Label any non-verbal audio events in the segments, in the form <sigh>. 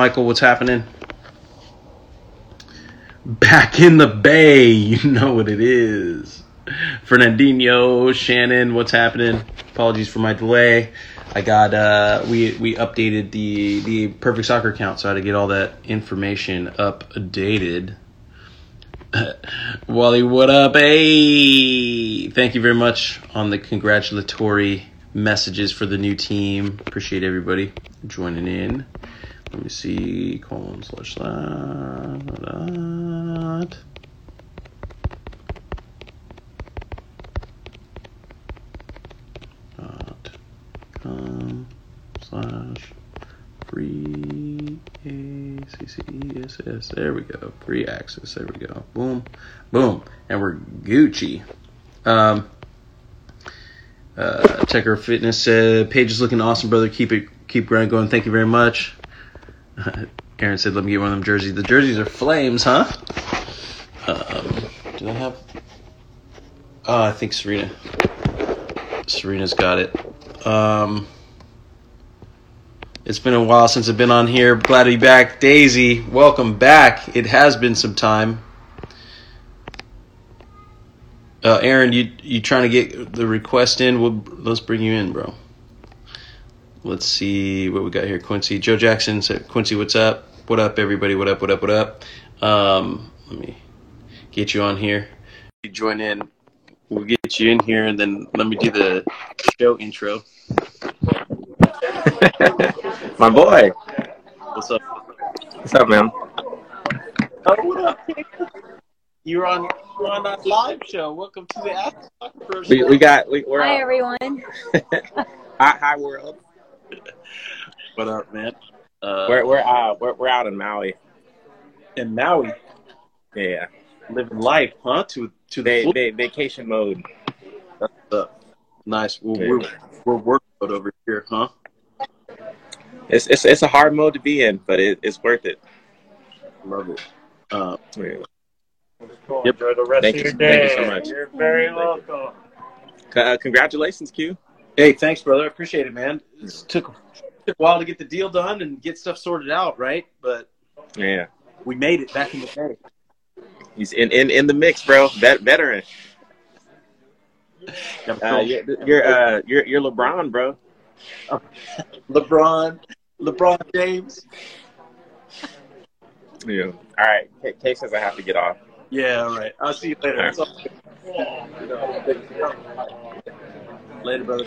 Michael, what's happening? Back in the Bay, you know what it is. Fernandinho, Shannon, what's happening? Apologies for my delay. I got uh we we updated the the perfect soccer account, so I had to get all that information updated. <laughs> Wally, what up? Hey, thank you very much on the congratulatory messages for the new team. Appreciate everybody joining in. Let me see. Colon slash that. Dot com slash free a c c e s s. There we go. Free access. There we go. Boom, boom, and we're Gucci. Um, uh, Checker Fitness uh, page is looking awesome, brother. Keep it, keep grind going. Thank you very much. <laughs> Aaron said, "Let me get one of them jerseys." The jerseys are flames, huh? Um, do I have? Oh, I think Serena. Serena's got it. Um, it's been a while since I've been on here. Glad to be back. Daisy, welcome back. It has been some time. Uh, Aaron, you you trying to get the request in? We'll let's bring you in, bro. Let's see what we got here. Quincy, Joe Jackson said, "Quincy, what's up? What up, everybody? What up? What up? What up?" Um, let me get you on here. You join in. We'll get you in here, and then let me do the show intro. My boy. What's up? What's up, man? Oh, what up? You're on you're on that live show. Welcome to the Ask Soccer Pro We, show. we got we, we're Hi out. everyone. <laughs> Hi, hi world. What up, man? Uh, We're we're uh we're, we're out in Maui. in Maui, Yeah. living life, huh? To to the Va- va- vacation mode. Uh, nice. Well, Yeah. we're we're working mode over here, huh? It's it's it's a hard mode to be in, but it, it's worth it. Love it. Uh, Yeah. Cool. Yep. Enjoy the rest Thank of you- day. thank you so much. You're very Thank welcome. C- Uh, congratulations, Q. hey, thanks, brother. I appreciate it, man. It took took a while to get the deal done and get stuff sorted out, right? But Yeah. we made it back in the day. He's in, in, in the mix, bro. Vet, veteran. Uh, you're you're, uh, you're you're LeBron, bro. <laughs> LeBron, LeBron James. Yeah. All right. K, K says I have to get off. Yeah, all right. I'll see you later. All right. All. Later, brother.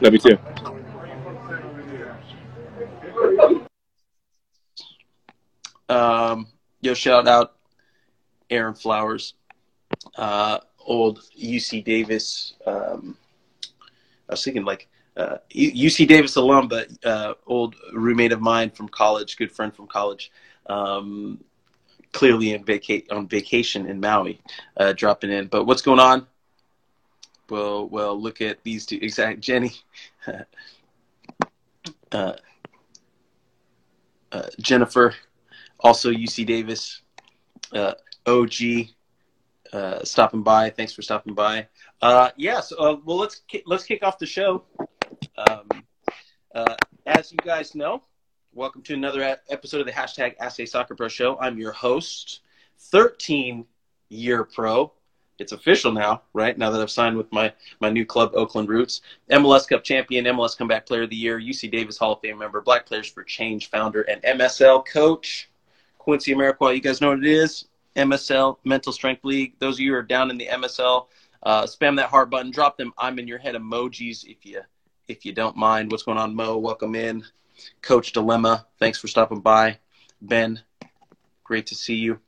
Love you too. Um, yo, shout out Aaron Flowers, uh, old UC Davis. Um, I was thinking like uh, UC Davis alum, but uh, old roommate of mine from college, good friend from college. Um, clearly in vaca- on vacation in Maui, uh, dropping in. But what's going on? Well, well, look at these two. Exact Jenny, <laughs> uh, uh, Jennifer, also UC Davis, uh, OG, uh, stopping by. Thanks for stopping by. Uh, yes. Uh, well, let's ki- let's kick off the show. Um, uh, as you guys know, welcome to another e- episode of the hashtag Ask a Soccer Pro Show. I'm your host, 13 year pro, it's official now, right? Now that I've signed with my my new club, Oakland Roots, MLS Cup champion, MLS Comeback Player of the Year, UC Davis Hall of Fame member, Black Players for Change founder, and MSL coach, Quincy Amarikwa. You guys know what it is? MSL Mental Strength League. Those of you who are down in the MSL, uh, spam that heart button, drop them "I'm in your head" emojis if you if you don't mind. What's going on, Mo? Welcome in, Coach Dilemma. Thanks for stopping by, Ben. Great to see you.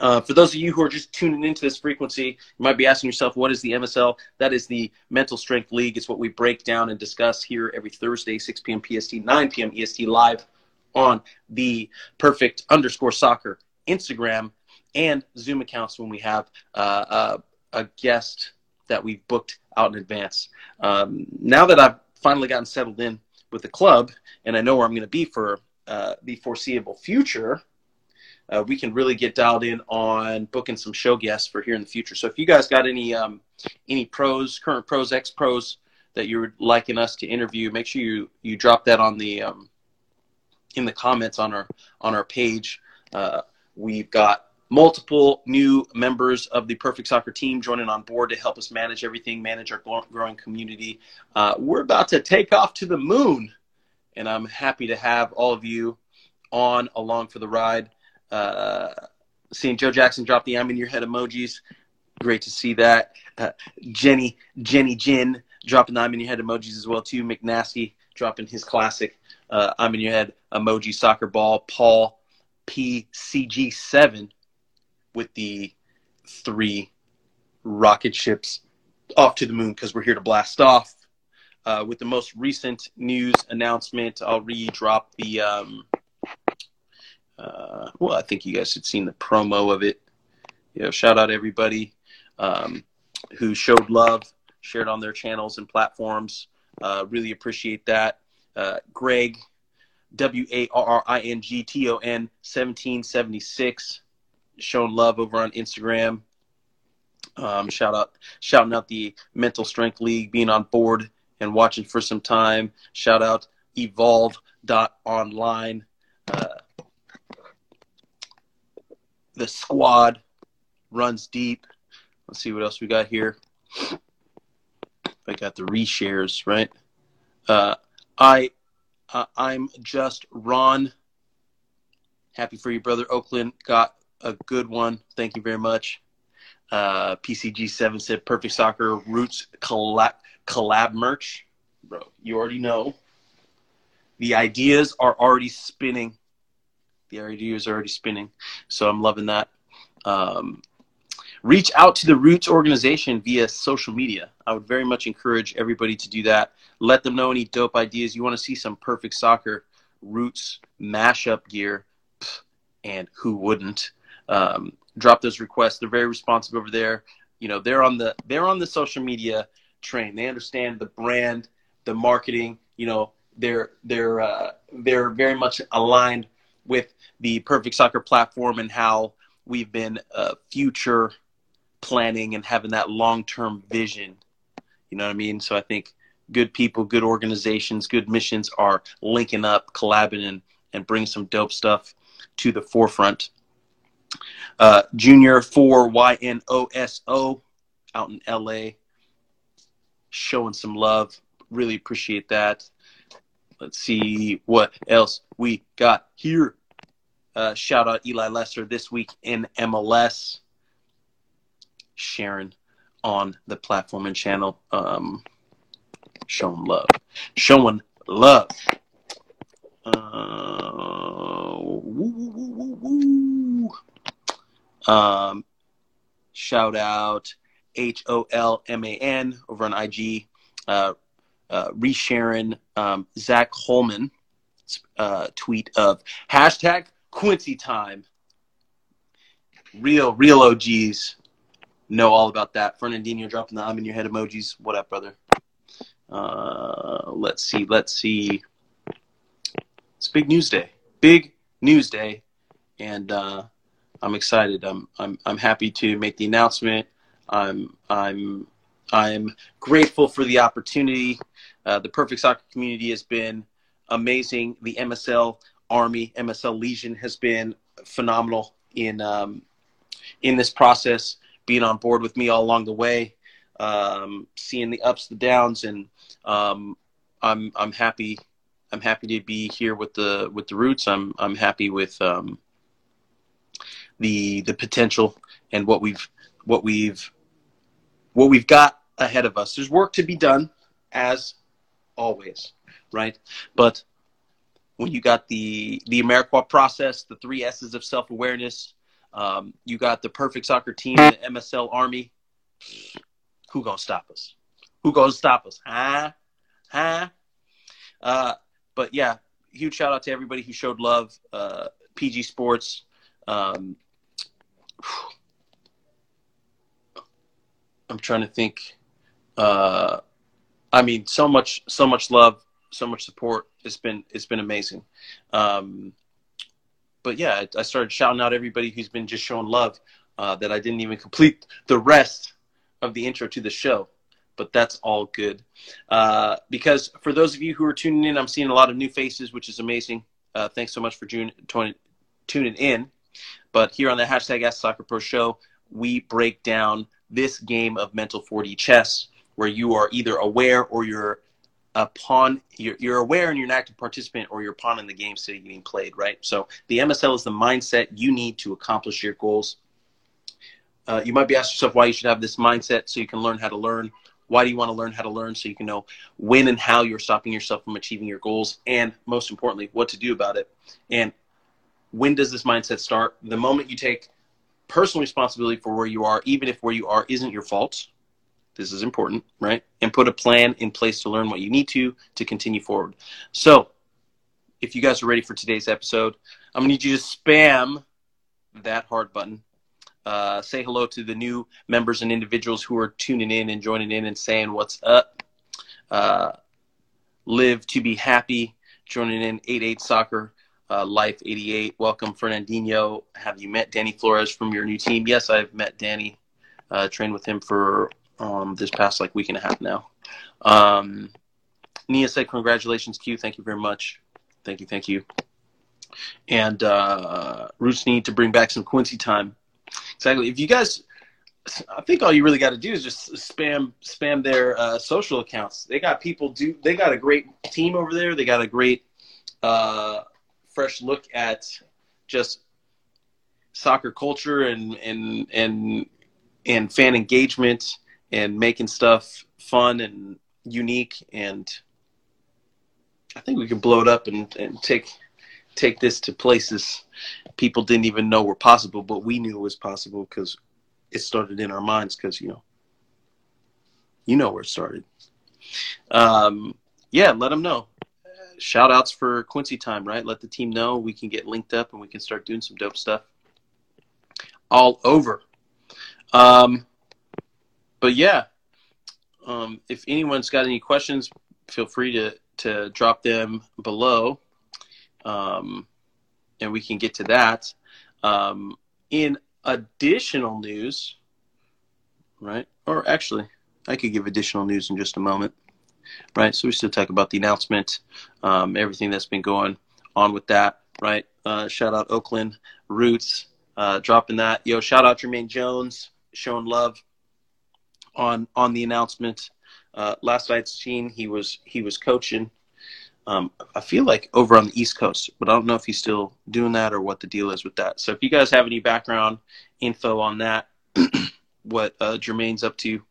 Uh, for those of you who are just tuning into this frequency, you might be asking yourself, what is the MSL? That is the Mental Strength League. It's what we break down and discuss here every Thursday, 6 p.m. PST, 9 p.m. EST live on the perfect underscore soccer Instagram and Zoom accounts when we have uh, uh, a guest that we've booked out in advance. Um, now that I've finally gotten settled in with the club and I know where I'm going to be for uh, the foreseeable future, uh, we can really get dialed in on booking some show guests for here in the future. So if you guys got any um, any pros, current pros, ex pros that you're liking us to interview, make sure you you drop that on the um, in the comments on our on our page. Uh, we've got multiple new members of the Perfect Soccer team joining on board to help us manage everything, manage our growing community. Uh, we're about to take off to the moon, and I'm happy to have all of you on along for the ride. Uh, seeing Joe Jackson drop the "I'm in your head" emojis, great to see that. Uh, Jenny Jenny Jin dropping the "I'm in your head" emojis as well too. McNasty dropping his classic uh, "I'm in your head" emoji soccer ball. Paul PCG7 with the three rocket ships off to the moon because we're here to blast off. Uh, with the most recent news announcement, I'll re-drop the um, uh, well, I think you guys had seen the promo of it. You know, shout out everybody um, who showed love, shared on their channels and platforms. Uh, really appreciate that. Uh, Greg, W A R R I N G T O N 1776, showing love over on Instagram. Um, shout out, shouting out the Mental Strength League, being on board and watching for some time. Shout out Evolve.online. Uh, the squad runs deep. Let's see what else we got here. I got the reshares, right? Uh, I, uh, I'm just Ron. Happy for you, brother. Oakland got a good one. Thank you very much. Uh, PCG7 said Perfect Soccer Roots collab, collab merch. Bro, you already know. The ideas are already spinning the ideas is already spinning. So I'm loving that. Um, reach out to the Roots organization via social media. I would very much encourage everybody to do that. Let them know any dope ideas. You want to see some perfect soccer Roots mashup gear, and who wouldn't? Um, drop those requests. They're very responsive over there. You know, they're on the they're on the social media train. They understand the brand, the marketing. You know, they're they're uh, they're very much aligned with the Perfect Soccer platform and how we've been uh, future planning and having that long term vision. You know what I mean? So I think good people, good organizations, good missions are linking up, collabing, and, and some dope stuff to the forefront. Uh, junior for YNOSO out in LA, showing some love. Really appreciate that. Let's see what else we got here. Uh, shout out Eli Lester this week in MLS. Sharon on the platform and channel. Um, showing love. Showing love. Uh, woo, woo, woo, um, shout out H O L M A N over on IG. Uh, uh, resharing um, Zach Holman uh, tweet of hashtag Quincy time. Real, real OGs know all about that. Fernandinho dropping the I'm in your head emojis. What up, brother? Uh, let's see, let's see. It's big news day. Big news day. And uh, I'm excited. I'm, I'm, I'm happy to make the announcement. I'm, I'm, I'm grateful for the opportunity. Uh, the Perfect Soccer community has been amazing. The MSL Army, MSL Legion has been phenomenal in um, in this process. being on board with me all along the way, um, seeing the ups, the downs, and um, I'm I'm happy. I'm happy to be here with the with the roots. I'm I'm happy with um, the the potential and what we've what we've what we've got ahead of us. There's work to be done, as always, right? But when you got the the Amarikwa process, the three S's of self awareness, um, you got the perfect soccer team, the MSL Army. Who gonna stop us? Who gonna stop us? Huh? Huh? Uh, but yeah, huge shout out to everybody who showed love. Uh, PG Sports. Um, I'm trying to think. Uh, I mean, so much, so much love, so much support. It's been, it's been amazing. Um, but yeah, I, I started shouting out everybody who's been just showing love. Uh, that I didn't even complete the rest of the intro to the show, but that's all good. Uh, because for those of you who are tuning in, I'm seeing a lot of new faces, which is amazing. Uh, thanks so much for June, tuning in. But here on the hashtag Ask Soccer Pro show, we break down this game of mental 4D chess where you are either aware or you're a pawn you're, you're aware and you're an active participant or you're a pawn in the game sitting getting played right? So the msl is the mindset you need to accomplish your goals. Uh, you might be asking yourself why you should have this mindset so you can learn how to learn. Why do you want to learn how to learn? So you can know when and how you're stopping yourself from achieving your goals and most importantly what to do about it. And when does this mindset start? The moment you take personal responsibility for where you are even if where you are isn't your fault this is important, right? And put a plan in place to learn what you need to to continue forward. So, if you guys are ready for today's episode, I'm gonna need you to spam that heart button. Uh, say hello to the new members and individuals who are tuning in and joining in and saying what's up. Uh, live to be happy, joining in 88 Soccer, uh, Life 88. Welcome, Fernandinho. Have you met Danny Flores from your new team? Yes, I've met Danny. Uh, trained with him for um, this past like week and a half now. Um, Nia said, "Congratulations, Q. Thank you very much. Thank you, thank you." And uh, Roots need to bring back some Quincy time. Exactly. If you guys, I think all you really got to do is just spam spam their uh, social accounts. They got people do. They got a great team over there. They got a great uh, fresh look at just soccer culture and and and and fan engagement and making stuff fun and unique and I think we can blow it up and, and take take this to places people didn't even know were possible, but we knew it was possible because it started in our minds because you know you know where it started. Um, yeah, let them know. Shout outs for Quincy time, right? Let the team know we can get linked up and we can start doing some dope stuff all over. Um, but yeah, um, if anyone's got any questions, feel free to to drop them below, um, and we can get to that. Um, in additional news, right? Or actually, I could give additional news in just a moment, right? So we still talk about the announcement, um, everything that's been going on with that, right? Uh, shout out Oakland Roots, uh, dropping that. Yo, shout out Jermaine Jones, showing love on on the announcement. Uh, last I'd seen, he was he was coaching. Um, I feel like over on the East Coast, but I don't know if he's still doing that or what the deal is with that. So if you guys have any background info on that, <clears throat> what uh, Jermaine's up to,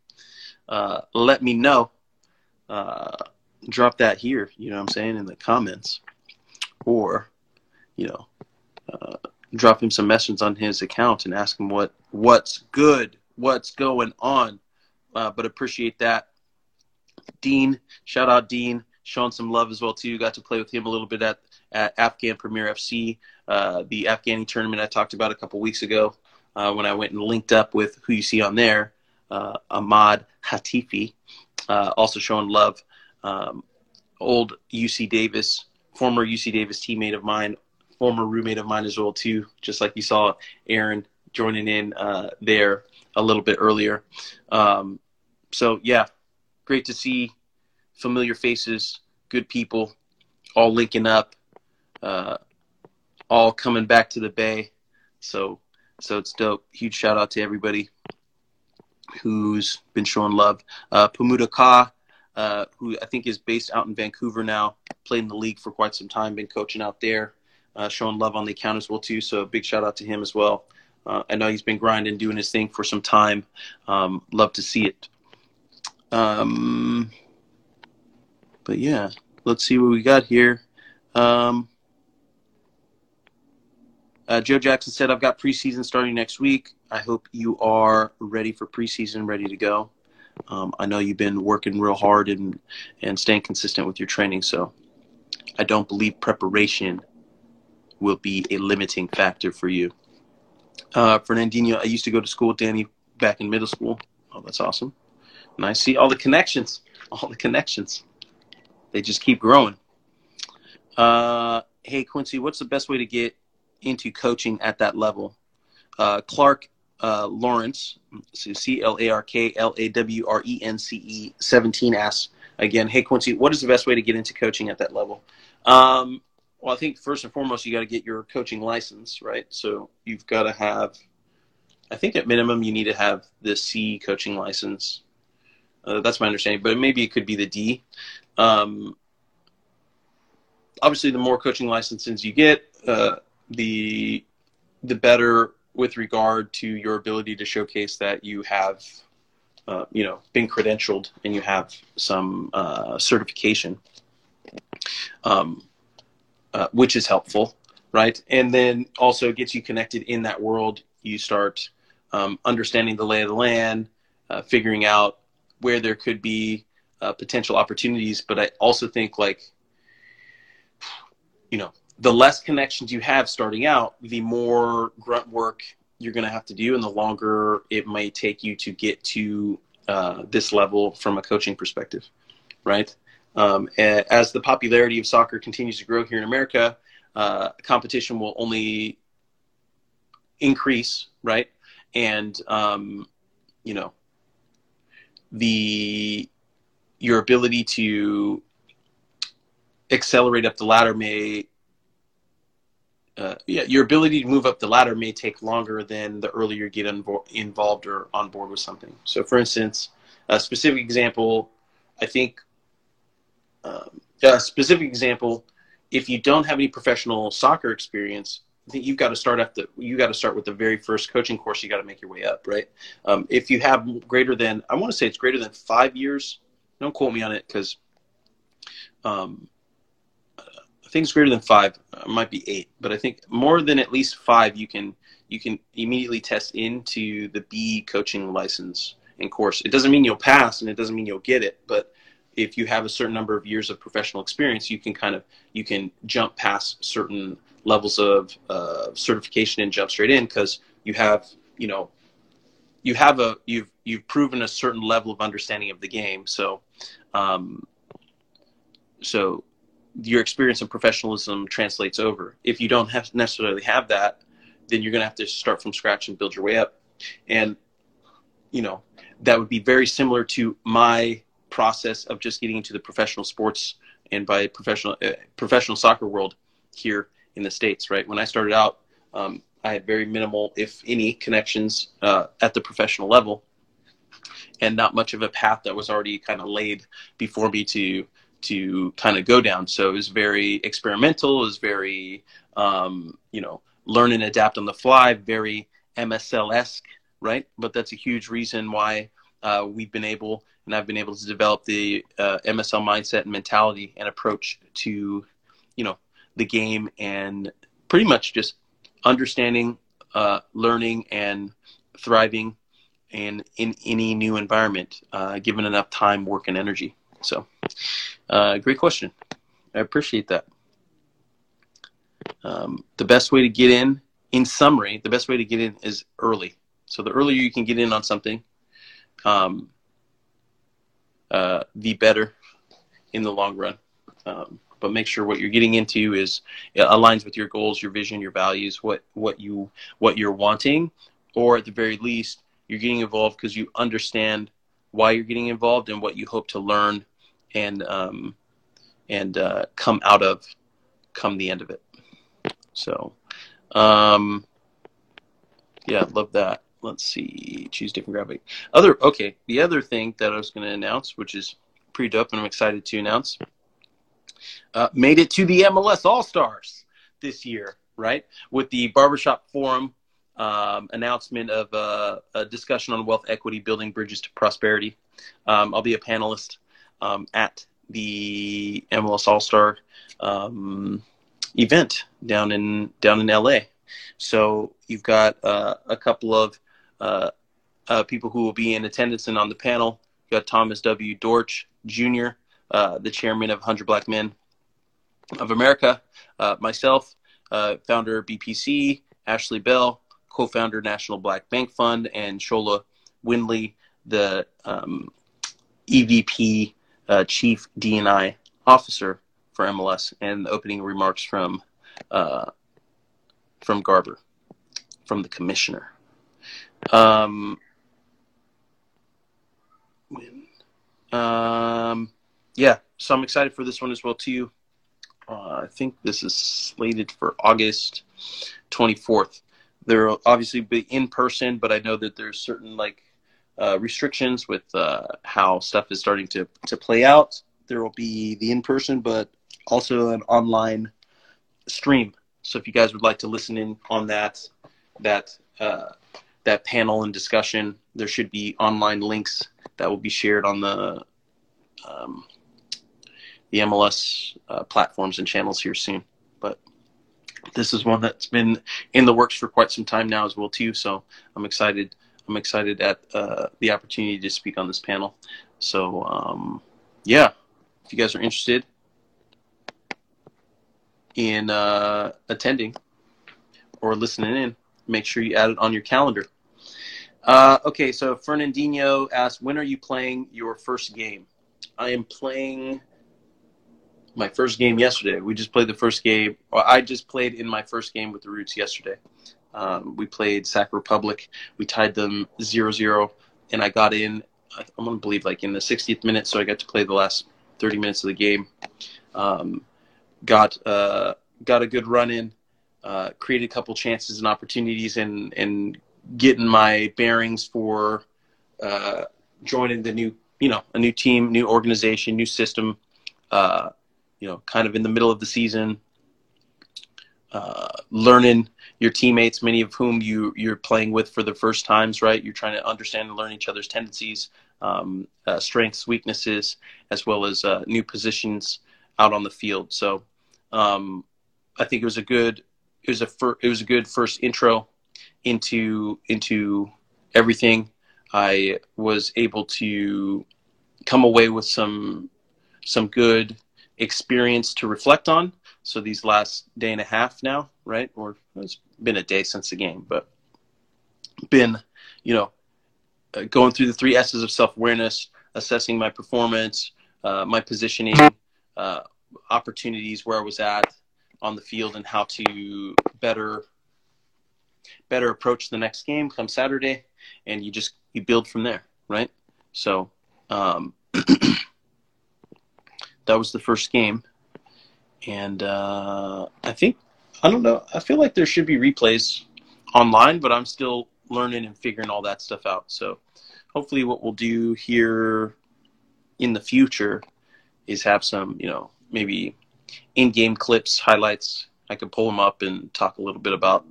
uh, let me know. Uh, drop that here, you know what I'm saying, in the comments, or you know, uh, drop him some messages on his account and ask him what what's good, what's going on uh, but appreciate that. Dean, shout out Dean, showing some love as well too. Got to play with him a little bit at, at Afghan Premier FC, uh, the Afghani tournament I talked about a couple weeks ago uh, when I went and linked up with who you see on there, uh, Ahmad Hatifi, uh, also showing love. Um, old UC Davis, former UC Davis teammate of mine, former roommate of mine as well too. Just like you saw Aaron joining in uh, there a little bit earlier. Um, so yeah, great to see familiar faces, good people, all linking up, uh, all coming back to the Bay. So so it's dope. Huge shout out to everybody. who's been showing love. Uh, Pemuda Ka, uh, who I think is based out in Vancouver now, played in the league for quite some time, been coaching out there, uh, showing love on the account as well too. So big shout out to him as well. Uh, I know he's been grinding, doing his thing for some time. Um, love to see it. Um, but yeah, let's see what we got here. Um, uh, Joe Jackson said, I've got preseason starting next week. I hope you are ready for preseason, ready to go. Um, I know you've been working real hard and, and staying consistent with your training, so I don't believe preparation will be a limiting factor for you. Uh, Fernandinho, I used to go to school with Danny back in middle school. Oh, that's awesome. And I see all the connections, <laughs> all the connections. They just keep growing. Uh, hey, Quincy, what's the best way to get into coaching at that level. Uh, Clark uh, Lawrence, so C L A R K L A W R E N C E 17 asks again, Hey Quincy, what is the best way to get into coaching at that level? Um, well, I think first and foremost, you got to get your coaching license, right? So you've got to have, I think at minimum, you need to have the C coaching license. Uh, that's my understanding, but maybe it could be the D. Um, obviously, the more coaching licenses you get, uh, the the better with regard to your ability to showcase that you have uh, you know been credentialed and you have some uh, certification um, uh, which is helpful right and then also gets you connected in that world you start um, understanding the lay of the land uh, figuring out where there could be uh, potential opportunities but i also think like you know the less connections you have starting out, the more grunt work you're going to have to do, and the longer it may take you to get to uh, this level from a coaching perspective, right? Um, as the popularity of soccer continues to grow here in America, uh, competition will only increase, right? And um, you know, the your ability to accelerate up the ladder may uh, yeah, your ability to move up the ladder may take longer than the earlier you get invo- involved or on board with something. So, for instance, a specific example, I think, um, a specific example, if you don't have any professional soccer experience, I think you've got to start the you got to start with the very first coaching course. You got to make your way up, right? Um, if you have greater than, I want to say it's greater than five years. Don't quote me on it because um, things greater than five uh, might be eight, but I think more than at least five, you can you can immediately test into the B coaching license and course. It doesn't mean you'll pass, and it doesn't mean you'll get it, but if you have a certain number of years of professional experience, you can kind of you can jump past certain levels of uh, certification and jump straight in because you have you know you have a you've you've proven a certain level of understanding of the game. So um, so your experience and professionalism translates over. If you don't have necessarily have that, then you're going to have to start from scratch and build your way up. And you know that would be very similar to my process of just getting into the professional sports and by professional uh, professional soccer world here in the states. Right when I started out, um, I had very minimal, if any, connections uh, at the professional level, and not much of a path that was already kind of laid before me to to kind of go down. So it was very experimental. It was very, um, you know, learn and adapt on the fly, very MSL esque, right? But that's a huge reason why uh, we've been able, and I've been able to develop the uh, MSL mindset and mentality and approach to, you know, the game and pretty much just understanding, uh, learning, and thriving in in any new environment, uh, given enough time, work, and energy. So, uh, great question. I appreciate that. Um, the best way to get in, in summary, the best way to get in is early. So the earlier you can get in on something, um, uh, the better in the long run. Um, but make sure what you're getting into is aligns with your goals, your vision, your values, what what you what you're wanting, or at the very least, you're getting involved because you understand why you're getting involved and what you hope to learn and um, and uh, come out of come the end of it. So, um, yeah, love that. let's see, choose different graphic. Other okay, the other thing that I was going to announce, which is pretty dope, and I'm excited to announce, uh, made it to the MLS All Stars this year, right? With the Barbershop Forum um, announcement of uh, a discussion on wealth equity, building bridges to prosperity. Um, I'll be a panelist um, at the MLS All Star um, event down in down in LA. So you've got uh, a couple of uh, uh, people who will be in attendance and on the panel. You've got Thomas W. Dortch Jr., uh, the chairman of 100 Black Men of America, uh, myself, uh, founder BPC, Ashley Bell, co-founder National Black Bank Fund, and Sola Winley, the um, EVP uh, Chief DNI Officer for MLS, and the opening remarks from from Garber, from the Commissioner. Um, um, yeah, so I'm excited for this one as well too. Uh, I think this is slated for August 24th. There will obviously be in person, but I know that there's certain like uh, restrictions with uh, how stuff is starting to to play out. There will be the in person, but also an online stream. So if you guys would like to listen in on that that uh, that panel and discussion, there should be online links that will be shared on the um, the MLS uh, platforms and channels here soon. But this is one that's been in the works for quite some time now as well too. So I'm excited. I'm excited at uh, the opportunity to speak on this panel. So um, yeah, if you guys are interested in uh, attending or listening in, make sure you add it on your calendar. Uh, okay, so Fernandinho asked, when are you playing your first game? I am playing my first game yesterday. We just played the first game. I just played in my first game with the Roots yesterday. Um, we played Sac Republic. We tied them 0-0, and I got in. I'm gonna believe like in the 60th minute, so I got to play the last 30 minutes of the game. Um, got uh, got a good run in. Uh, created a couple chances and opportunities, and and getting my bearings for uh, joining the new, you know, a new team, new organization, new system. Uh, you know, kind of in the middle of the season, uh, learning your teammates, many of whom you you're playing with for the first times, right? You're trying to understand and learn each other's tendencies, um, uh, strengths, weaknesses, as well as uh, new positions out on the field. So, um, I think it was a good it was a fir- it was a good first intro into into everything. I was able to come away with some some good experience to reflect on. So these last day and a half now, right? Or it's been a day since the game, but been, you know, uh, going through the three S's of self awareness, assessing my performance, uh, my positioning, uh, opportunities where I was at on the field, and how to better better approach the next game come Saturday, and you just you build from there, right? So um, <clears throat> that was the first game, and uh, I think I don't know. I feel like there should be replays online, but I'm still learning and figuring all that stuff out. So hopefully, what we'll do here in the future is have some, you know, maybe in-game clips, highlights. I could pull them up and talk a little bit about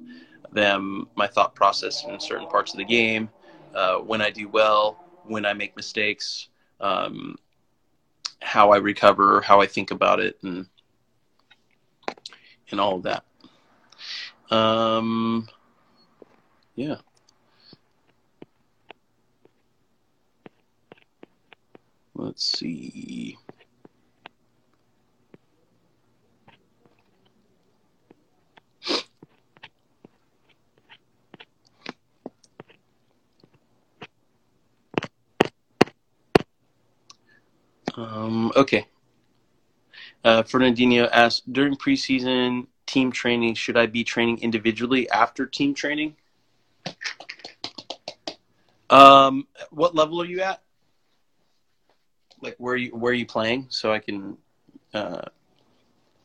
them my thought process in certain parts of the game, uh, when I do well, when I make mistakes, um, how I recover, how I think about it, and and all of that. Um, yeah. Let's see. Um, okay. Uh, Fernandinho asked during preseason team training, should I be training individually after team training? Um, what level are you at? Like where you where are you playing? So I can uh,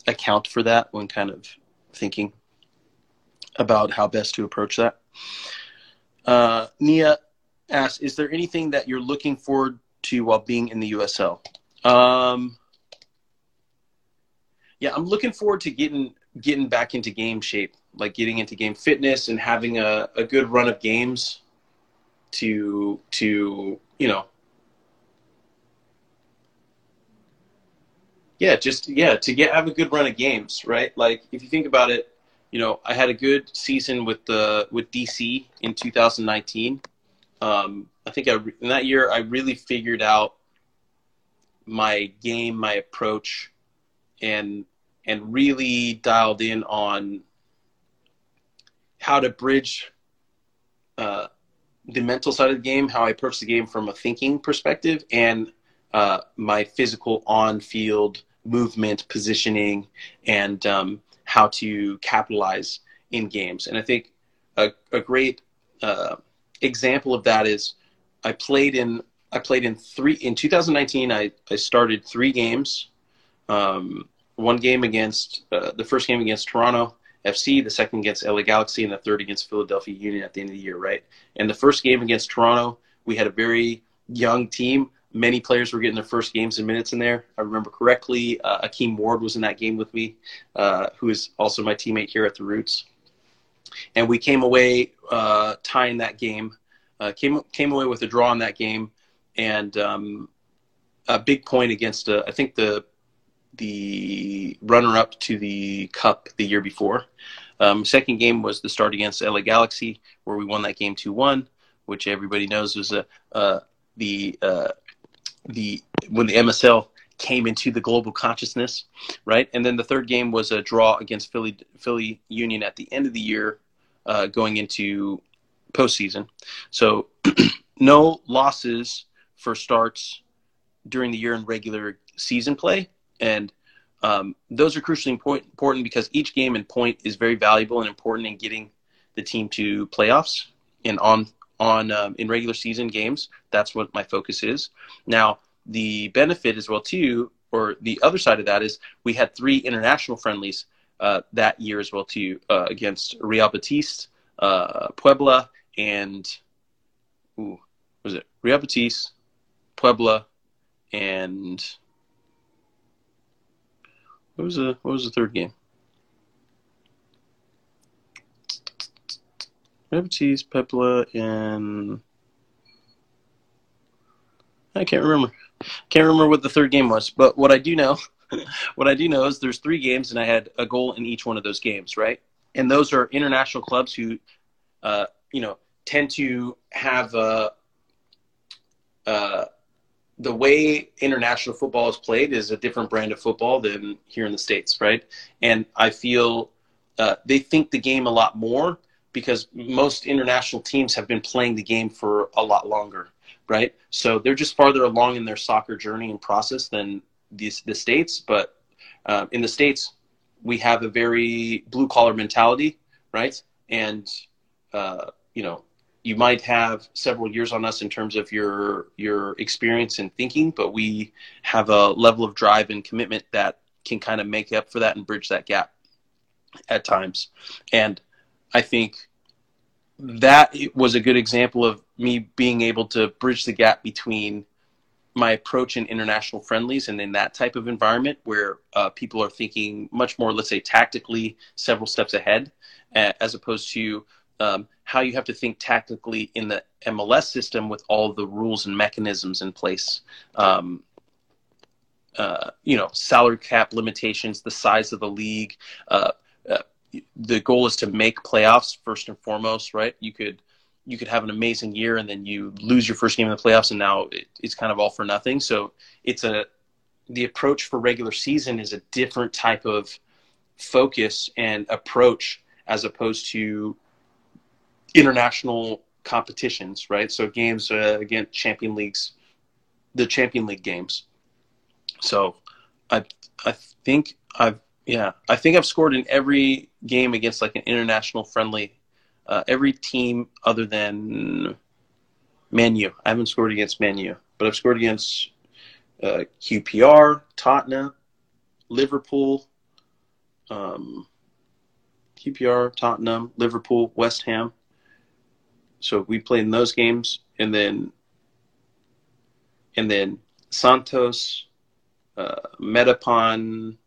account for that when kind of thinking about how best to approach that. Uh, Nia asks, "Is there anything that you're looking forward to while being in the USL?" Um, yeah, I'm looking forward to getting getting back into game shape, like getting into game fitness and having a, a good run of games to to you know. Yeah just yeah to get have a good run of games right? Like if you think about it you know i had a good season with the with dc in 2019 um, i think I, in that year i really figured out my game my approach and and really dialed in on how to bridge uh, the mental side of the game, how I approach the game from a thinking perspective, and uh, my physical on-field movement, positioning, and um, how to capitalize in games. And I think a, a great uh, example of that is I played in I played in three in 2019. I, I started three games. Um, one game against uh, the first game against Toronto FC, the second against LA Galaxy, and the third against Philadelphia Union at the end of the year, right? And the first game against Toronto, we had a very young team. Many players were getting their first games and minutes in there. I remember correctly, uh, Akeem Ward was in that game with me, uh, who is also my teammate here at the Roots. And we came away uh, tying that game. Uh, came came away with a draw in that game, and um, a big point against uh, I think the the runner up to the Cup the year before. Um, second game was the start against LA Galaxy, where we won that game 2 1, which everybody knows was a, uh, the, uh, the, when the MSL came into the global consciousness, right? And then the third game was a draw against Philly, Philly Union at the end of the year, uh, going into postseason. So <clears throat> no losses for starts during the year in regular season play and um, those are crucially important because each game and point is very valuable and important in getting the team to playoffs and on on um, in regular season games. That's what my focus is. Now the benefit as well too, or the other side of that is we had three international friendlies uh, that year as well too uh, against Real Betis, uh, Puebla, and ooh, was it Real Betis, Puebla, and what was the what was the third game? Repeties, Pepla, and I can't remember. Can't remember what the third game was. But what I do know, <laughs> what I do know is there's three games, and I had a goal in each one of those games, right? And those are international clubs who, uh, you know, tend to have a, uh, the way international football is played is a different brand of football than here in the states, right? And I feel uh, they think the game a lot more because most international teams have been playing the game for a lot longer, right? So they're just farther along in their soccer journey and process than the, the states. But uh, in the states, we have a very blue collar mentality, right? And uh, you know, you might have several years on us in terms of your your experience and thinking, but we have a level of drive and commitment that can kind of make up for that and bridge that gap at times. And I think that was a good example of me being able to bridge the gap between my approach in international friendlies and in that type of environment where uh, people are thinking much more, let's say, tactically several steps ahead, as opposed to um, how you have to think tactically in the MLS system with all the rules and mechanisms in place. Um, uh, you know, salary cap limitations, the size of the league. Uh, uh, the goal is to make playoffs first and foremost, right? You could you could have an amazing year and then you lose your first game in the playoffs, and now it, it's kind of all for nothing. So it's a the approach for regular season is a different type of focus and approach as opposed to international competitions, right? So games uh, against champion leagues, the champion league games. So I I think I've yeah I think I've scored in every game against like an international friendly. Uh, every team other than Manu. I haven't scored against Manu, but I've scored against uh, QPR, Tottenham, Liverpool, um, QPR, Tottenham, Liverpool, West Ham, so we played in those games, and then and then Santos, uh, Metapán.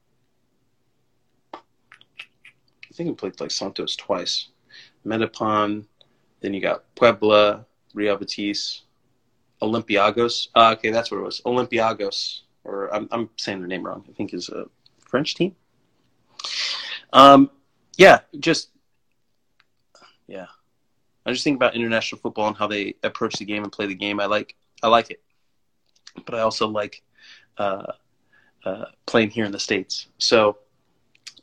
I think we played like Santos twice. Metapán, then you got Puebla, Real Betis, Olympiacos. Uh, okay, that's what it was. Olympiacos, or I'm, I'm saying their name wrong. I think is a French team. Um, yeah, just yeah. I just think about international football and how they approach the game and play the game. I like I like it, but I also like uh, uh, playing here in the states. So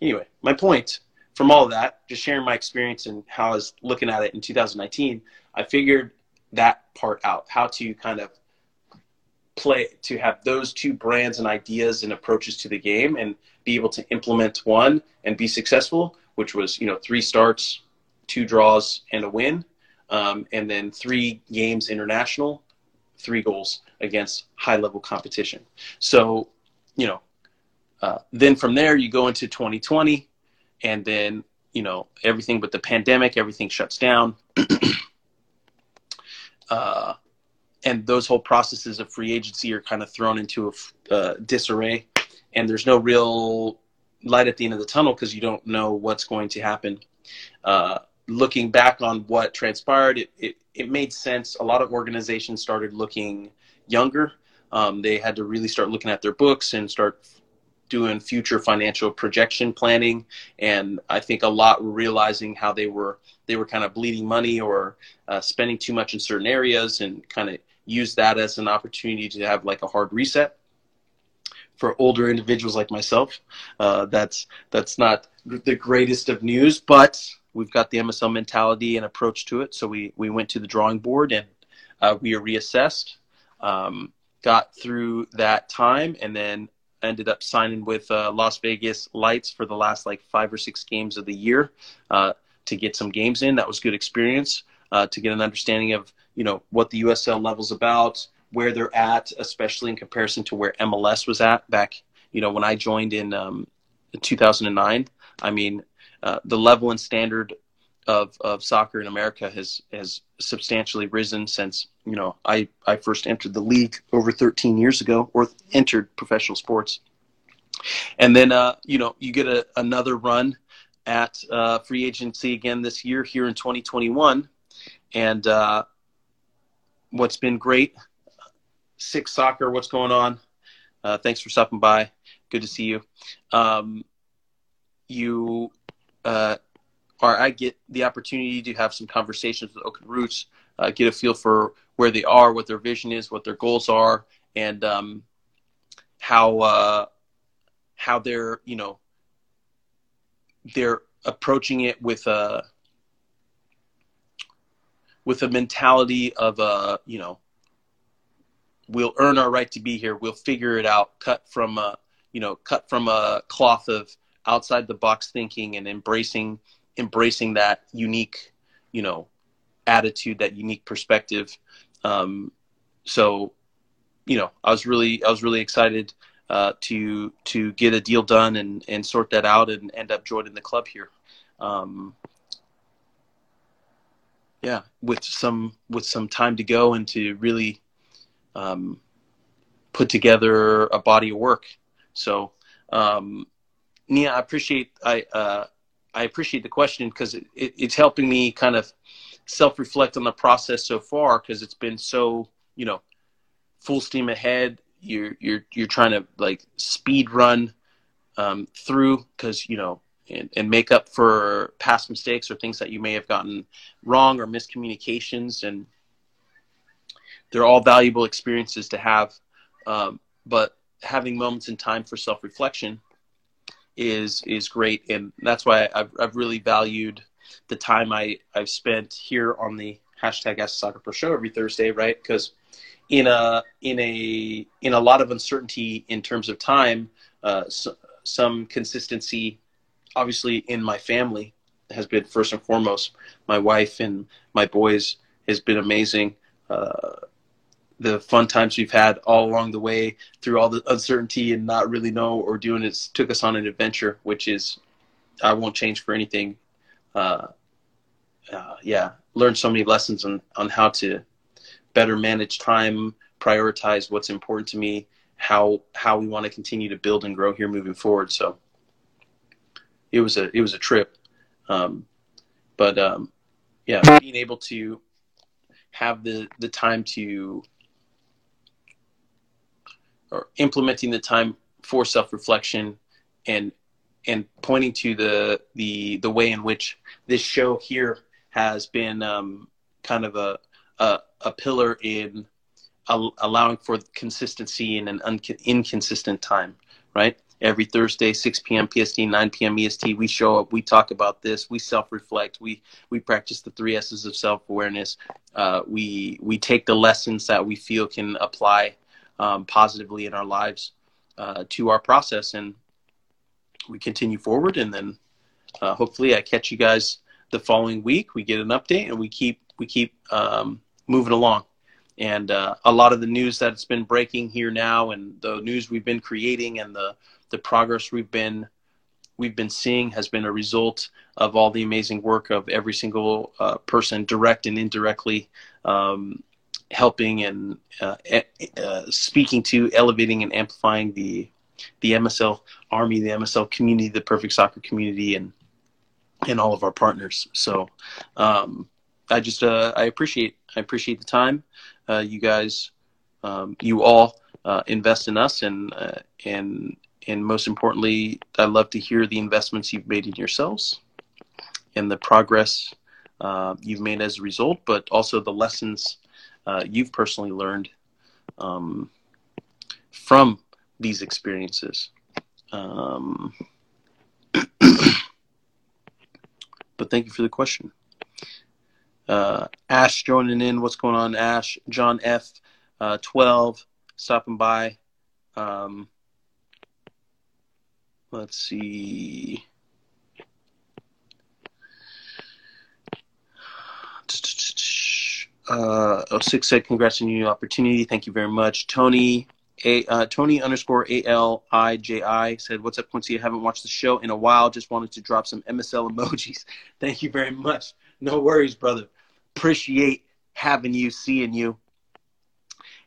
anyway, my point from all of that, just sharing my experience and how I was looking at it in 2019, I figured that part out, how to kind of play to have those two brands and ideas and approaches to the game and be able to implement one and be successful, which was, you know, three starts, two draws and a win. Um, and then three games international, three goals against high level competition. So, you know, uh, then from there you go into 2020 and then you know everything but the pandemic everything shuts down <clears throat> uh, and those whole processes of free agency are kind of thrown into a uh, disarray and there's no real light at the end of the tunnel because you don't know what's going to happen uh, looking back on what transpired it, it, it, made sense. A lot of organizations started looking younger. Um, they had to really start looking at their books and start doing future financial projection planning. And i think a lot were realizing how they were they were kind of bleeding money or uh, spending too much in certain areas and kind of use that as an opportunity to have like a hard reset for older individuals like myself. Uh, that's that's not the greatest of news but we've got the msl mentality and approach to it so we we went to the drawing board and uh, we reassessed um, got through that time and then ended up signing with uh, Las Vegas Lights for the last like five or six games of the year uh, to get some games in. That was good experience uh, to get an understanding of you know what the USL level's about, where they're at, especially in comparison to where MLS was at back. You know when I joined in um, 2009. I mean uh, the level and standard of, of soccer in America has has substantially risen since you know I, I first entered the league over 13 years ago or entered professional sports. And then uh, you know you get a, another run at uh, free agency again this year here in 2021 and uh, what's been great six soccer what's going on? Uh, thanks for stopping by. Good to see you. Um, you uh, or I get the opportunity to have some conversations with Oakland Roots, uh, get a feel for where they are, what their vision is, what their goals are, and um, how uh, how they're you know they're approaching it with a with a mentality of a uh, you know we'll earn our right to be here. We'll figure it out. Cut from a you know cut from a cloth of outside the box thinking and embracing embracing that unique, you know, attitude, that unique perspective. Um, so, you know, I was really, I was really excited uh, to to get a deal done and and sort that out and end up joining the club here. Um, yeah, with some with some time to go and to really um, put together a body of work. So, um, Nia, I appreciate I uh, I appreciate the question because it, it, it's helping me kind of self reflect on the process so far because it's been so you know full steam ahead. You're you're you're trying to like speed run um, through because you know and, and, make up for past mistakes or things that you may have gotten wrong or miscommunications and they're all valuable experiences to have um, but having moments in time for self reflection is is great, and that's why I've I've really valued the time I I've spent here on the hashtag Ask Soccer Pro Show every Thursday, right? Because in a in a in a lot of uncertainty in terms of time, uh, so, some consistency, obviously in my family has been first and foremost. My wife and my boys has been amazing. Uh, the fun times we've had all along the way through all the uncertainty and not really know or doing it took us on an adventure which is i won't change for anything uh, uh, yeah, learned so many lessons on on how to better manage time, prioritize what's important to me, how how we want to continue to build and grow here moving forward. So it was a it was a trip, um, but um, yeah, being able to have the the time to or implementing the time for self reflection and and pointing to the the the way in which this show here has been um, kind of a, a, a pillar in al- allowing for consistency in an un- inconsistent time, right? Every Thursday, 6 p.m. PST, 9 p.m. EST, we show up, we talk about this, we self-reflect, we we practice the three S's of self-awareness. Uh, we we take the lessons that we feel can apply um, positively in our lives uh, to our process, and we continue forward. And then uh, hopefully, I catch you guys the following week. We get an update, and we keep we keep um, moving along. And uh, a lot of the news that's been breaking here now, and the news we've been creating, and the the progress we've been we've been seeing has been a result of all the amazing work of every single uh, person, direct and indirectly, um, helping and uh, uh, speaking to, elevating and amplifying the the MSL Army, the MSL community, the Perfect Soccer community, and and all of our partners. So um, I just uh, I appreciate I appreciate the time uh, you guys um, you all uh, invest in us and uh, and and most importantly I love to hear the investments you've made in yourselves and the progress you've made as a result, but also the lessons uh, you've personally learned um, from these experiences. Um, <clears throat> but thank you for the question. Uh, Ash joining in. What's going on, Ash? John F. Uh, 12 stopping by. Um, let's see. Uh, 06 said, congrats on your new opportunity. Thank you very much. Tony a uh, Tony underscore A L I J I said, "What's up, Quincy? I haven't watched the show in a while. Just wanted to drop some MSL emojis. <laughs> Thank you very much. No worries, brother. Appreciate having you, seeing you.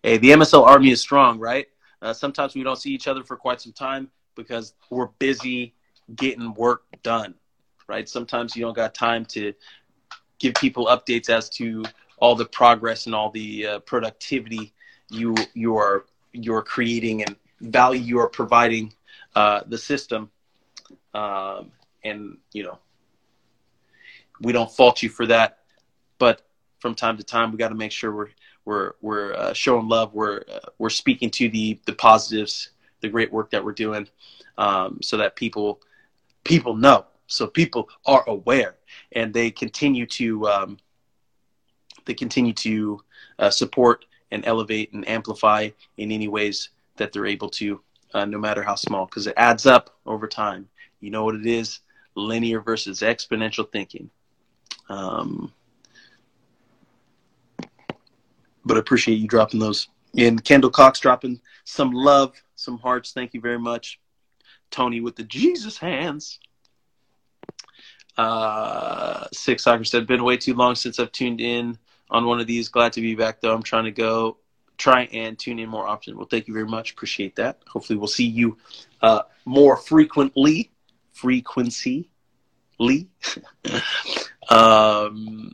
Hey, the MSL army is strong, right? Uh, sometimes we don't see each other for quite some time because we're busy getting work done, right? Sometimes you don't got time to give people updates as to all the progress and all the uh, productivity you you are you're creating and value you're providing uh, the system. Um, and, you know, we don't fault you for that. But from time to time, we got to make sure we're, we're, we're uh, showing love. We're, uh, we're speaking to the, the positives, the great work that we're doing um, so that people, people know. So people are aware and they continue to, um, they continue to uh, support and elevate and amplify in any ways that they're able to, uh, no matter how small, because it adds up over time. You know what it is? Linear versus exponential thinking. Um, but I appreciate you dropping those. And Kendall Cox dropping some love, some hearts. Thank you very much. Tony with the Jesus hands. Uh, Six Soccer said, been way too long since I've tuned in on one of these. Glad to be back though. I'm trying to go try and tune in more often. Well, thank you very much. Appreciate that. Hopefully, we'll see you uh, more frequently. Frequency, Lee. <laughs> um,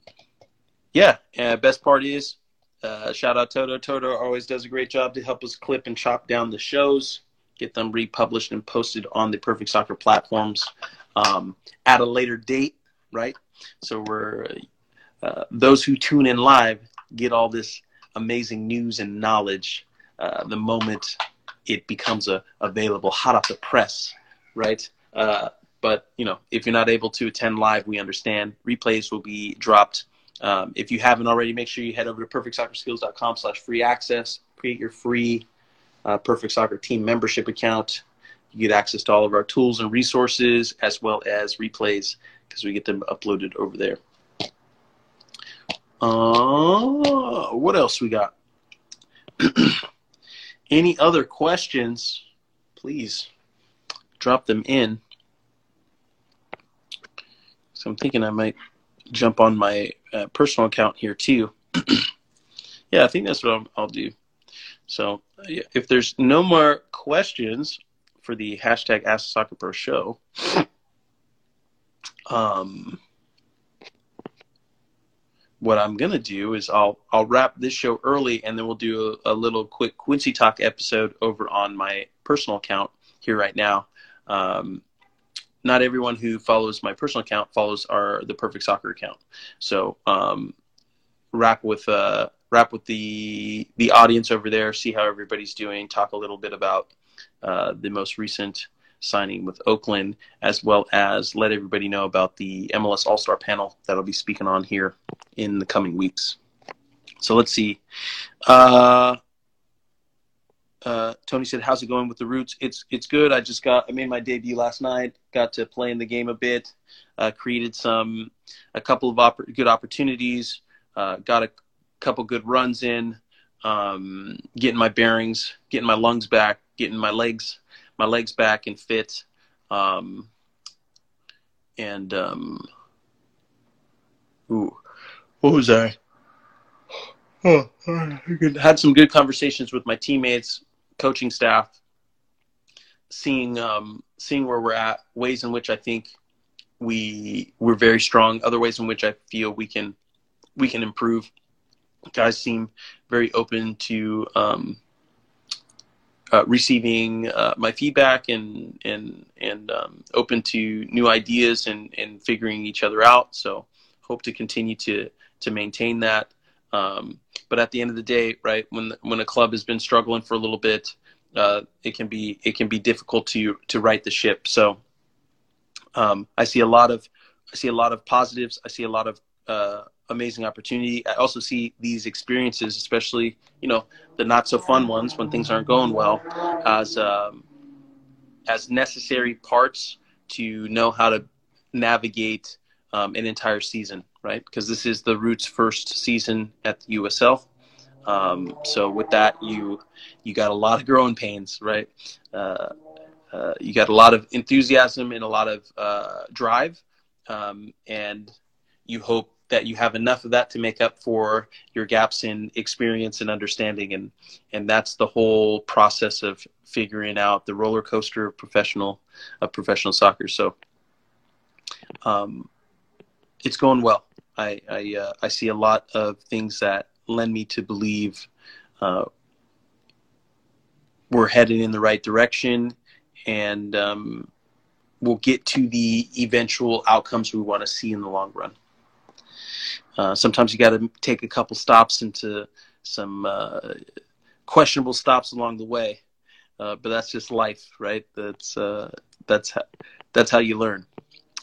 yeah. Best part is, uh, shout out Toto. Toto always does a great job to help us clip and chop down the shows, get them republished and posted on the Perfect Soccer platforms um, at a later date. Right. So we're uh, those who tune in live get all this amazing news and knowledge uh, the moment it becomes a, available hot off the press, right? Uh, but you know, if you're not able to attend live, we understand. Replays will be dropped. Um, if you haven't already, make sure you head over to perfectsoccerskills.com slash free access. Create your free uh, Perfect Soccer team membership account. You get access to all of our tools and resources as well as replays because we get them uploaded over there. Uh, what else we got? <clears throat> Any other questions? Please drop them in. So I'm thinking I might jump on my uh, personal account here too. <clears throat> yeah, I think that's what I'll, I'll do. So if there's no more questions for the hashtag Ask Soccer Pro show, um, what I'm gonna do is I'll I'll wrap this show early, and then we'll do a, a little quick Quincy Talk episode over on my personal account here right now. Um, not everyone who follows my personal account follows our the Perfect Soccer account. So um, wrap with uh, wrap with the the audience over there, see how everybody's doing, talk a little bit about uh, the most recent signing with Oakland, as well as let everybody know about the MLS All Star panel that I'll be speaking on here in the coming weeks. So let's see. Uh, uh, Tony said, "How's it going with the Roots?" It's it's good. I just got I made my debut last night. Got to play in the game a bit. Uh, created some a couple of oppor- good opportunities. Uh, got a couple good runs in. Um, getting my bearings, getting my lungs back, getting my legs my legs back and fit. Um, and um, ooh, what was I? Oh, had some good conversations with my teammates, coaching staff, seeing um, seeing where we're at, ways in which I think we we're very strong, other ways in which I feel we can we can improve. Guys seem very open to um, uh, receiving uh, my feedback and and and um, open to new ideas and and figuring each other out. So hope to continue to to maintain that. Um, but at the end of the day, right when when a club has been struggling for a little bit, uh, it can be it can be difficult to to right the ship. So um, I see a lot of I see a lot of positives. I see a lot of uh, amazing opportunity. I also see these experiences, especially you know the not so fun ones when things aren't going well, as um, as necessary parts to know how to navigate um, an entire season, right? Because this is the Roots' first season at the USL. Um, so with that, you you got a lot of growing pains, right? Uh, uh, you got a lot of enthusiasm and a lot of uh, drive, um, and you hope that you have enough of that to make up for your gaps in experience and understanding. And and that's the whole process of figuring out the roller coaster of professional of professional soccer. So um, it's going well. I I, uh, I see a lot of things that lend me to believe uh, we're headed in the right direction and um, we'll get to the eventual outcomes we want to see in the long run uh, sometimes you got to take a couple stops into some uh, questionable stops along the way, uh, but that's just life, right? That's uh, that's how, that's how you learn.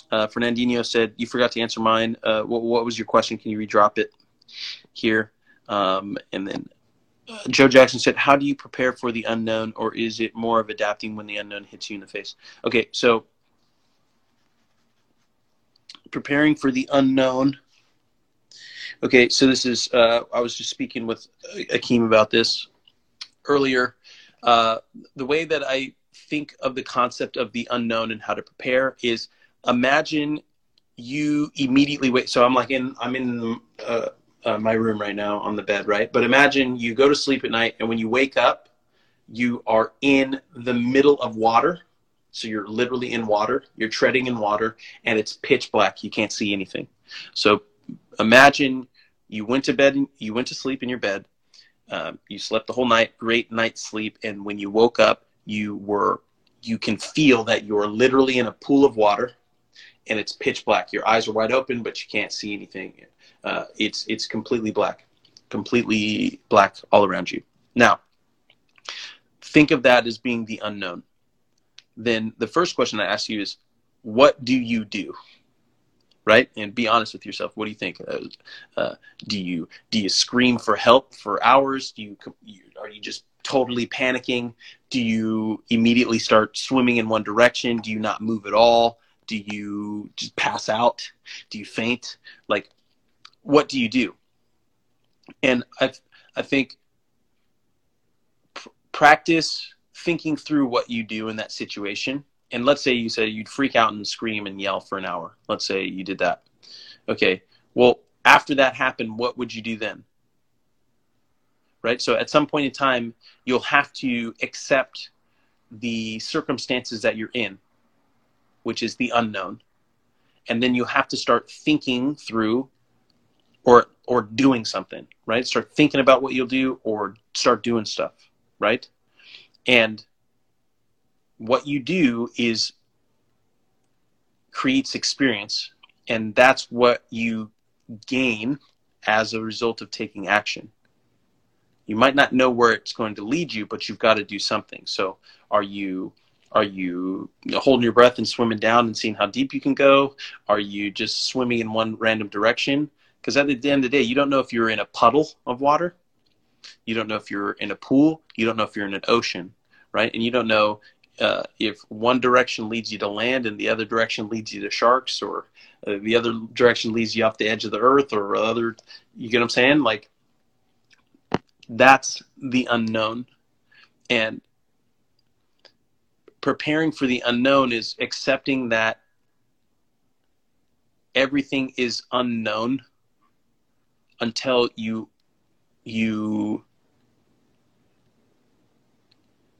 Uh, Fernandinho said, "You forgot to answer mine. What, what, was your question? Can you redrop it here?" Um, and then Joe Jackson said, "How do you prepare for the unknown, or is it more of adapting when the unknown hits you in the face?" Okay, so preparing for the unknown Okay, so this is, uh, I was just speaking with Akeem about this earlier. Uh, the way that I think of the concept of the unknown and how to prepare is imagine you immediately wait. So I'm like in, I'm in uh, uh, my room right now on the bed, right? But imagine you go to sleep at night and when you wake up, you are in the middle of water. So you're literally in water, you're treading in water, and it's pitch black. You can't see anything. So imagine you went to bed, you went to sleep in your bed, um, you slept the whole night, great night's sleep, and when you woke up, you were you can feel that you're literally in a pool of water, and it's pitch black. Your eyes are wide open, but you can't see anything. Uh, it's it's completely black, completely black all around you. Now, think of that as being the unknown. Then the first question I ask you is, what do you do? Right? And be honest with yourself. What do you think? Uh, uh, do you do you scream for help for hours? Do you, are you just totally panicking? Do you immediately start swimming in one direction? Do you not move at all? Do you just pass out? Do you faint? Like, what do you do? And I I think pr- practice thinking through what you do in that situation and let's say you said you'd freak out and scream and yell for an hour. Let's say you did that. Okay, Well, after that happened, what would you do then? Right? So at some point in time, you'll have to accept the circumstances that you're in, which is the unknown. And then you have to start thinking through or or doing something, right? Start thinking about what you'll do or start doing stuff, right? And what you do is creates experience and that's what you gain as a result of taking action. You might not know where it's going to lead you but you've got to do something. So are you are you holding your breath and swimming down and seeing how deep you can go? Are you just swimming in one random direction? Because at the end of the day you don't know if you're in a puddle of water. You don't know if you're in a pool. You don't know if you're in an ocean right? And you don't know uh, if one direction leads you to land and the other direction leads you to sharks or uh, the other direction leads you off the edge of the earth or other you get what i'm saying? Like that's the unknown. And preparing for the unknown is accepting that everything is unknown until you you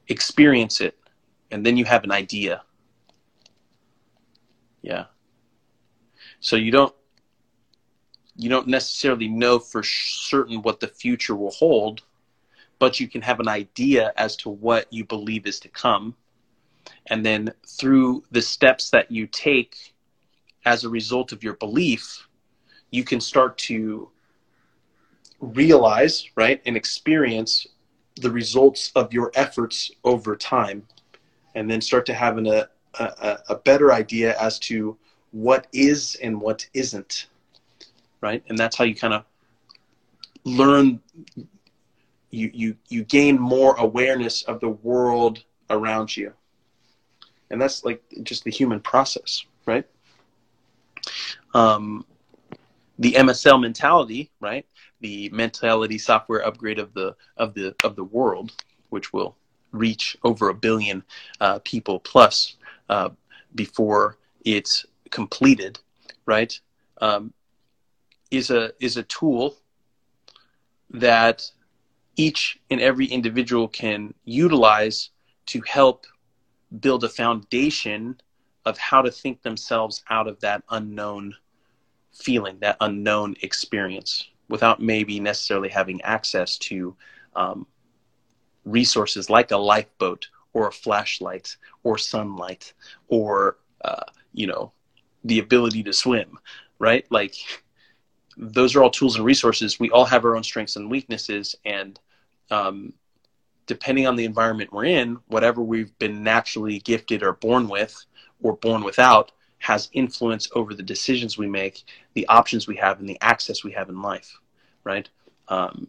experience it and then you have an idea. Yeah. So you don't you don't necessarily know for certain what the future will hold, but you can have an idea as to what you believe is to come. And then through the steps that you take as a result of your belief, you can start to realize, right, and experience the results of your efforts over time and then start to have an, a, a, a better idea as to what is and what isn't right? And that's how you kind of learn you you you gain more awareness of the world around you. And that's like just the human process right? Um, the msl mentality right? The mentality software upgrade of the of the of the world which will reach over a billion uh, people plus uh, before it's completed, right? Um, is a is a tool that each and every individual can utilize to help build a foundation of how to think themselves out of that unknown feeling, that unknown experience, without maybe necessarily having access to um, resources like a lifeboat or a flashlight or sunlight or uh, you know the ability to swim right? Like those are all tools and resources. We all have our own strengths and weaknesses and um, depending on the environment we're in whatever we've been naturally gifted or born with or born without has influence over the decisions we make the options we have and the access we have in life right? Um,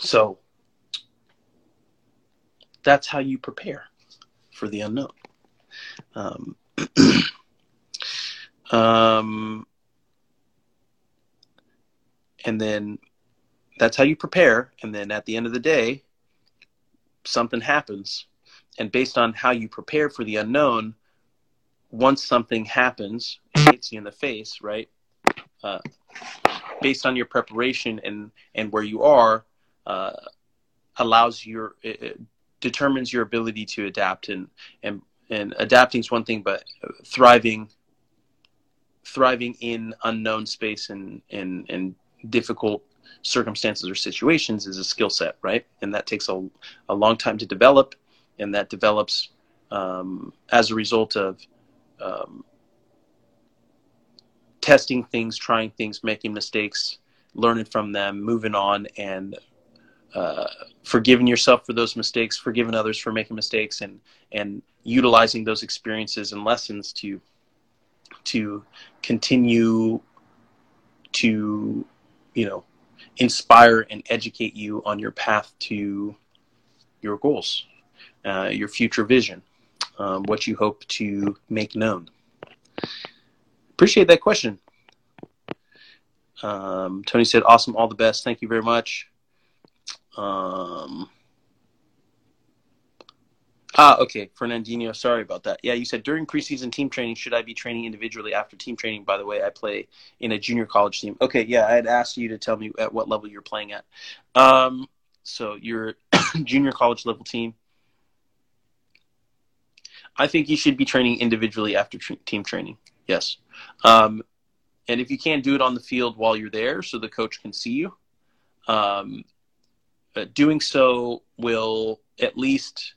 so that's how you prepare for the unknown. Um, <clears throat> um, and then that's how you prepare. And then at the end of the day, something happens. And based on how you prepare for the unknown, once something happens, it hits you in the face, right? Uh, based on your preparation and, and where you are, uh, allows your it, determines your ability to adapt and and and adapting is one thing but thriving thriving in unknown space and and and difficult circumstances or situations is a skill set right? And that takes a, a long time to develop and that develops um, as a result of um, testing things trying things making mistakes learning from them moving on and uh, forgiving yourself for those mistakes, forgiving others for making mistakes, and and utilizing those experiences and lessons to to continue to you know inspire and educate you on your path to your goals, uh, your future vision, um, what you hope to make known. Appreciate that question. Um, Tony said, "Awesome, all the best. Thank you very much." Um, Ah, okay, Fernandinho. Sorry about that. Yeah, you said during preseason team training, should I be training individually after team training? By the way, I play in a junior college team. Okay, yeah, I had asked you to tell me at what level you're playing at. Um, so your <coughs> junior college level team. I think you should be training individually after team training. Yes, um, and if you can't do it on the field while you're there, so the coach can see you, um, uh, doing so will at least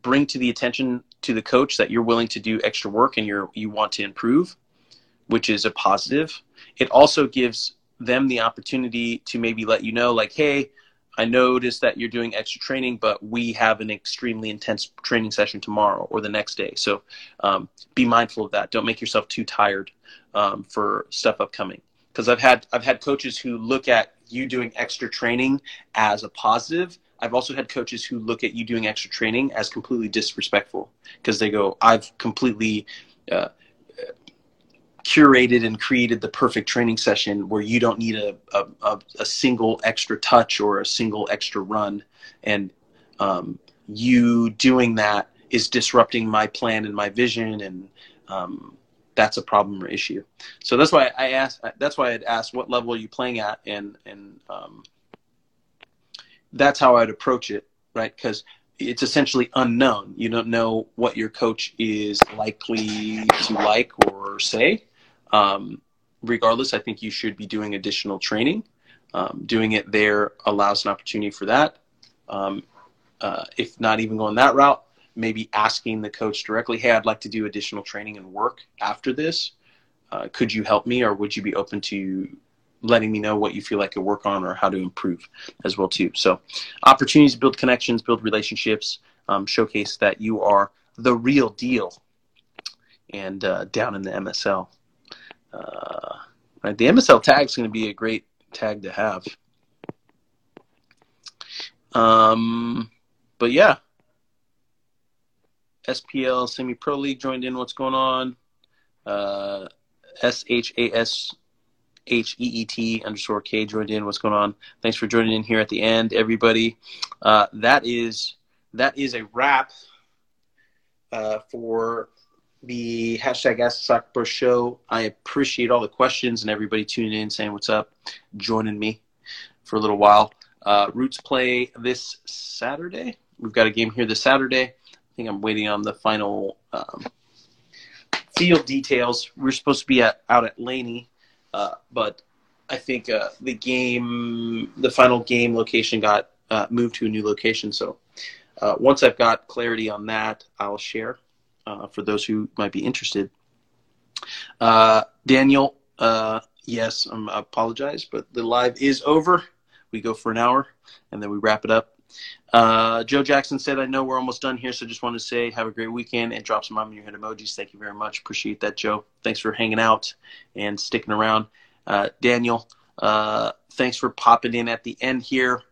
bring to the attention to the coach that you're willing to do extra work and you're you want to improve, which is a positive. It also gives them the opportunity to maybe let you know, like, hey, I noticed that you're doing extra training, but we have an extremely intense training session tomorrow or the next day. So um, be mindful of that. Don't make yourself too tired um, for stuff upcoming. Because I've had I've had coaches who look at you doing extra training as a positive. I've also had coaches who look at you doing extra training as completely disrespectful because they go, "I've completely." Uh, curated and created the perfect training session where you don't need a, a, a single extra touch or a single extra run. And um, you doing that is disrupting my plan and my vision. And um, that's a problem or issue. So that's why I asked, that's why I'd asked what level are you playing at? And, and um, that's how I'd approach it, right? Because it's essentially unknown. You don't know what your coach is likely to like or say. Um, regardless, I think you should be doing additional training. Um, doing it there allows an opportunity for that. Um, uh, if not even going that route, maybe asking the coach directly, hey, I'd like to do additional training and work after this. Uh, could you help me, or would you be open to letting me know what you feel like to work on or how to improve as well too? So, opportunities to build connections, build relationships, um, showcase that you are the real deal, and uh, down in the MSL. Uh, right, the MSL tag is going to be a great tag to have. Um, but yeah, SPL Semi Pro League joined in. What's going on? Uh, S H A S H E E T underscore K joined in. What's going on? Thanks for joining in here at the end, everybody. Uh, that is that is a wrap uh, for the hashtag Ask Soccer Pro show. I appreciate all the questions and everybody tuning in, saying what's up, joining me for a little while. Uh, Roots play this Saturday. We've got a game here this Saturday. I think I'm waiting on the final um, field details. We're supposed to be at, out at Laney, uh, but I think uh, the game, the final game location got uh, moved to a new location. So uh, once I've got clarity on that, I'll share uh, for those who might be interested. Uh, Daniel, yes, I'm, I apologize, but the live is over. We go for an hour and then we wrap it up. Uh, Joe Jackson said, I know we're almost done here, so just want to say have a great weekend and drop some mom in your head emojis. Thank you very much. Appreciate that, Joe. Thanks for hanging out and sticking around. Uh, Daniel, uh, thanks for popping in at the end here.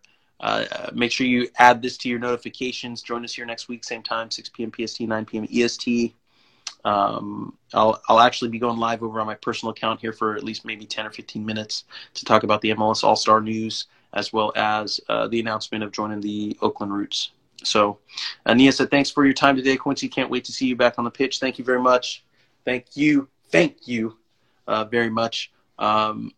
Uh, make sure you add this to your notifications. Join us here next week, same time, 6 p.m. PST, 9 p.m. EST. Um, I'll, I'll actually be going live over on my personal account here for at least maybe 10 or 15 minutes to talk about the MLS All Star news as well as uh, the announcement of joining the Oakland Roots. So, Nia said, thanks for your time today. Quincy, can't wait to see you back on the pitch. Thank you very much. Thank you. Thank you uh, very much. Um,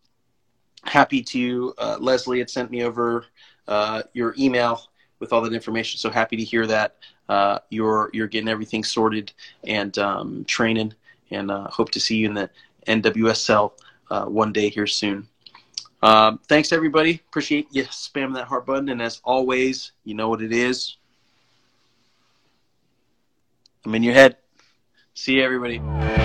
happy to, uh, Leslie had sent me over uh, your email with all that information. So happy to hear that uh, you're you're getting everything sorted and um, training, and uh, hope to see you in the NWSL uh, one day here soon. Um, thanks everybody. Appreciate you spamming that heart button, and as always, you know what it is. I'm in your head. See you, everybody.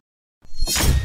you